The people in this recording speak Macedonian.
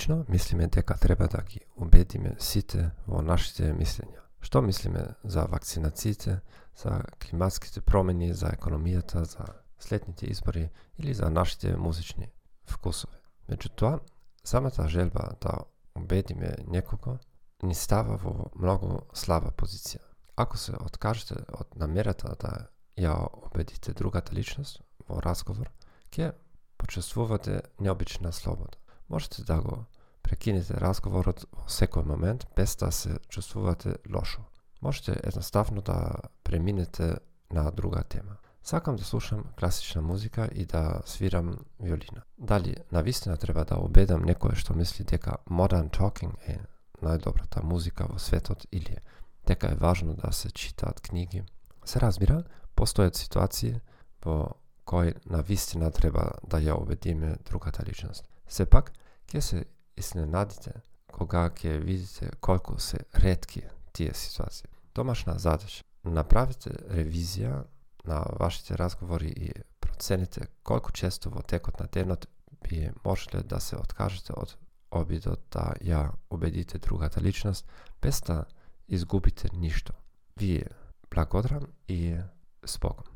Обично мислиме дека треба да ги убедиме сите во нашите мислења. Што мислиме за вакцинациите, за климатските промени, за економијата, за следните избори или за нашите музични вкусови. Меѓутоа, самата желба да убедиме некого ни става во многу слаба позиција. Ако се откажете од намерата да ја убедите другата личност во разговор, ќе почувствувате необична слобода. Можете да го прекинете разговорот во секој момент без да се чувствувате лошо. Можете едноставно да преминете на друга тема. Сакам да слушам класична музика и да свирам виолина. Дали навистина треба да убедам некој што мисли дека modern talking е најдобрата музика во светот или дека е важно да се читаат книги. Се разбира, постојат ситуации во кои на вистина треба да ја убедиме другата личност. Сепак, ќе се изненадите кога ќе видите колку се ретки тие ситуации. Домашна задача. Направите ревизија на вашите разговори и процените колку често во текот на денот би можеле да се откажете од обидот да ја убедите другата личност без да изгубите ништо. Вие благодарам и спокон.